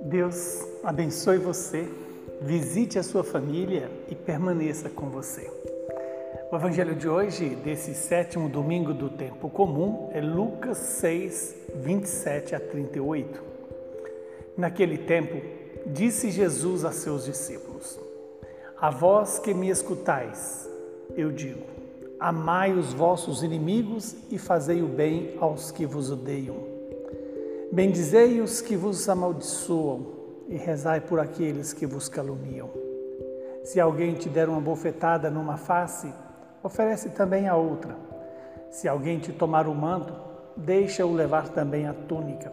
Deus abençoe você, visite a sua família e permaneça com você. O evangelho de hoje, desse sétimo domingo do tempo comum, é Lucas 6, 27 a 38. Naquele tempo, disse Jesus a seus discípulos: A vós que me escutais, eu digo: amai os vossos inimigos e fazei o bem aos que vos odeiam Bendizei os que vos amaldiçoam e rezai por aqueles que vos caluniam. Se alguém te der uma bofetada numa face, oferece também a outra. Se alguém te tomar o manto, deixa-o levar também a túnica.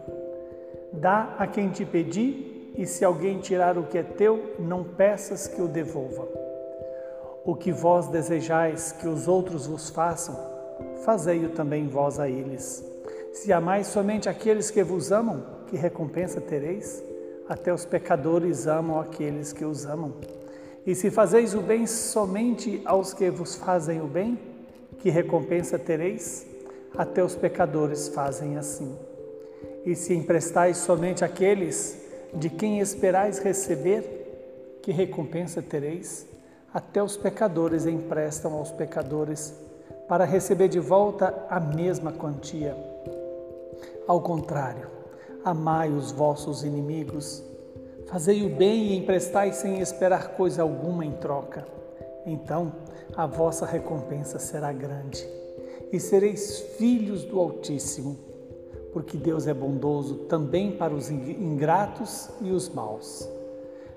Dá a quem te pedir, e se alguém tirar o que é teu, não peças que o devolva. O que vós desejais que os outros vos façam, fazei-o também vós a eles. Se amais somente aqueles que vos amam, que recompensa tereis? Até os pecadores amam aqueles que os amam. E se fazeis o bem somente aos que vos fazem o bem, que recompensa tereis? Até os pecadores fazem assim. E se emprestais somente àqueles de quem esperais receber, que recompensa tereis? Até os pecadores emprestam aos pecadores para receber de volta a mesma quantia. Ao contrário, amai os vossos inimigos, fazei o bem e emprestai sem esperar coisa alguma em troca. Então a vossa recompensa será grande e sereis filhos do Altíssimo, porque Deus é bondoso também para os ingratos e os maus.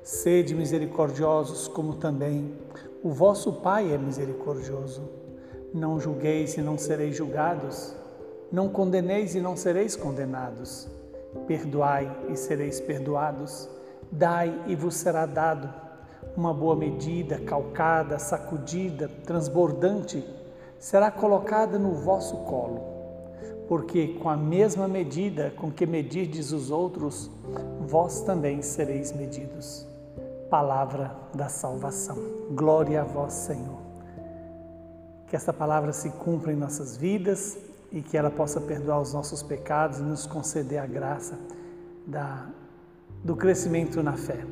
Sede misericordiosos, como também o vosso Pai é misericordioso. Não julgueis e não sereis julgados não condeneis e não sereis condenados. Perdoai e sereis perdoados. Dai e vos será dado. Uma boa medida, calcada, sacudida, transbordante, será colocada no vosso colo. Porque com a mesma medida com que medirdes os outros, vós também sereis medidos. Palavra da salvação. Glória a vós, Senhor. Que esta palavra se cumpra em nossas vidas e que ela possa perdoar os nossos pecados e nos conceder a graça da, do crescimento na fé.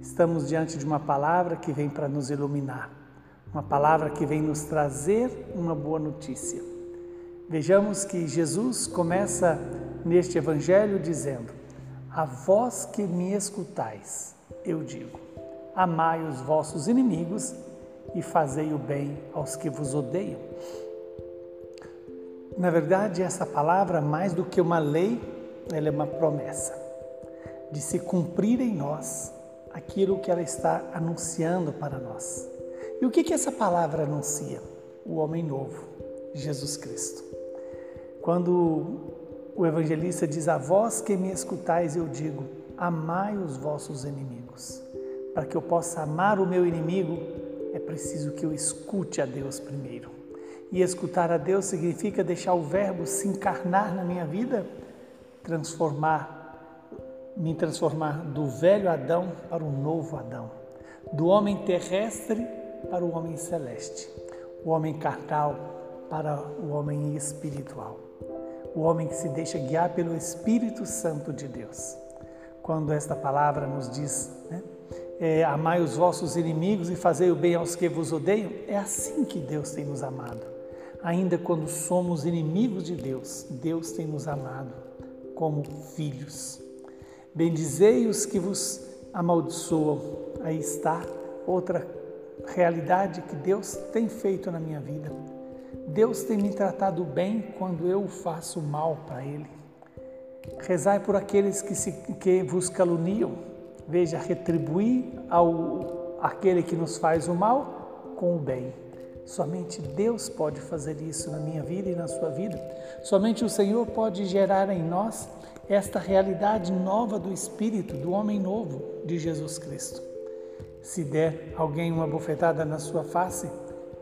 Estamos diante de uma palavra que vem para nos iluminar, uma palavra que vem nos trazer uma boa notícia. Vejamos que Jesus começa neste evangelho dizendo: A vós que me escutais, eu digo: amai os vossos inimigos e fazei o bem aos que vos odeiam. Na verdade, essa palavra, mais do que uma lei, ela é uma promessa de se cumprir em nós aquilo que ela está anunciando para nós. E o que, que essa palavra anuncia? O homem novo, Jesus Cristo. Quando o evangelista diz: A vós que me escutais, eu digo: Amai os vossos inimigos. Para que eu possa amar o meu inimigo, é preciso que eu escute a Deus primeiro. E escutar a Deus significa deixar o Verbo se encarnar na minha vida, transformar, me transformar do velho Adão para o novo Adão, do homem terrestre para o homem celeste, o homem carnal para o homem espiritual, o homem que se deixa guiar pelo Espírito Santo de Deus. Quando esta palavra nos diz, né? É, amai os vossos inimigos e fazei o bem aos que vos odeiam, é assim que Deus tem nos amado. Ainda quando somos inimigos de Deus, Deus tem nos amado como filhos. Bendizei os que vos amaldiçoam. Aí está outra realidade que Deus tem feito na minha vida. Deus tem me tratado bem quando eu faço mal para Ele. Rezai por aqueles que, se, que vos caluniam. Veja, retribuir ao aquele que nos faz o mal com o bem. Somente Deus pode fazer isso na minha vida e na sua vida. Somente o Senhor pode gerar em nós esta realidade nova do Espírito, do homem novo de Jesus Cristo. Se der alguém uma bofetada na sua face,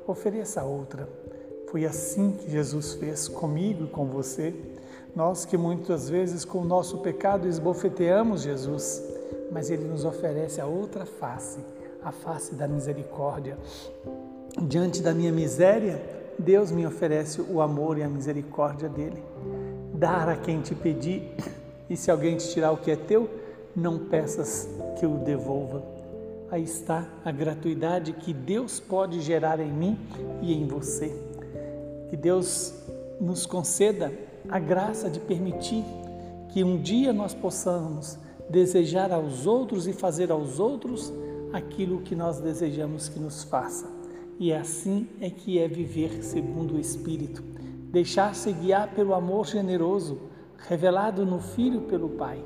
ofereça outra. Foi assim que Jesus fez comigo e com você. Nós que muitas vezes com o nosso pecado esbofeteamos Jesus, mas Ele nos oferece a outra face, a face da misericórdia, diante da minha miséria, Deus me oferece o amor e a misericórdia dele. Dar a quem te pedir, e se alguém te tirar o que é teu, não peças que o devolva. Aí está a gratuidade que Deus pode gerar em mim e em você. Que Deus nos conceda a graça de permitir que um dia nós possamos desejar aos outros e fazer aos outros aquilo que nós desejamos que nos faça. E assim é que é viver segundo o Espírito, deixar-se guiar pelo amor generoso revelado no Filho pelo Pai,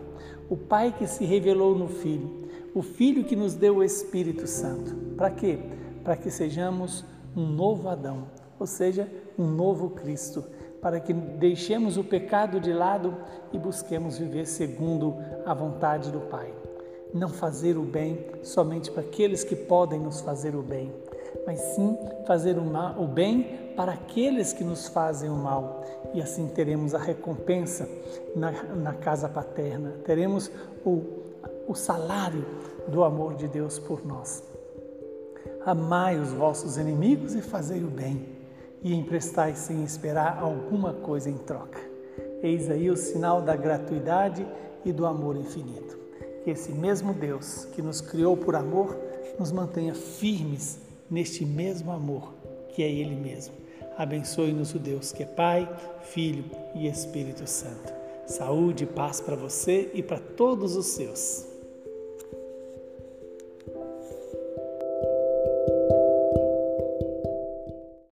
o Pai que se revelou no Filho, o Filho que nos deu o Espírito Santo. Para quê? Para que sejamos um novo Adão, ou seja, um novo Cristo para que deixemos o pecado de lado e busquemos viver segundo a vontade do Pai. Não fazer o bem somente para aqueles que podem nos fazer o bem, mas sim fazer o, bem para aqueles que nos fazem o mal. E assim teremos a recompensa na, na casa paterna, teremos o, o salário do amor de Deus por nós. Amai os vossos inimigos e fazei o bem e emprestai sem esperar alguma coisa em troca. Eis aí o sinal da gratuidade e do amor infinito. Que esse mesmo Deus que nos criou por amor nos mantenha firmes neste mesmo amor que é Ele mesmo. Abençoe-nos o Deus que é Pai, Filho e Espírito Santo. Saúde e paz para você e para todos os seus.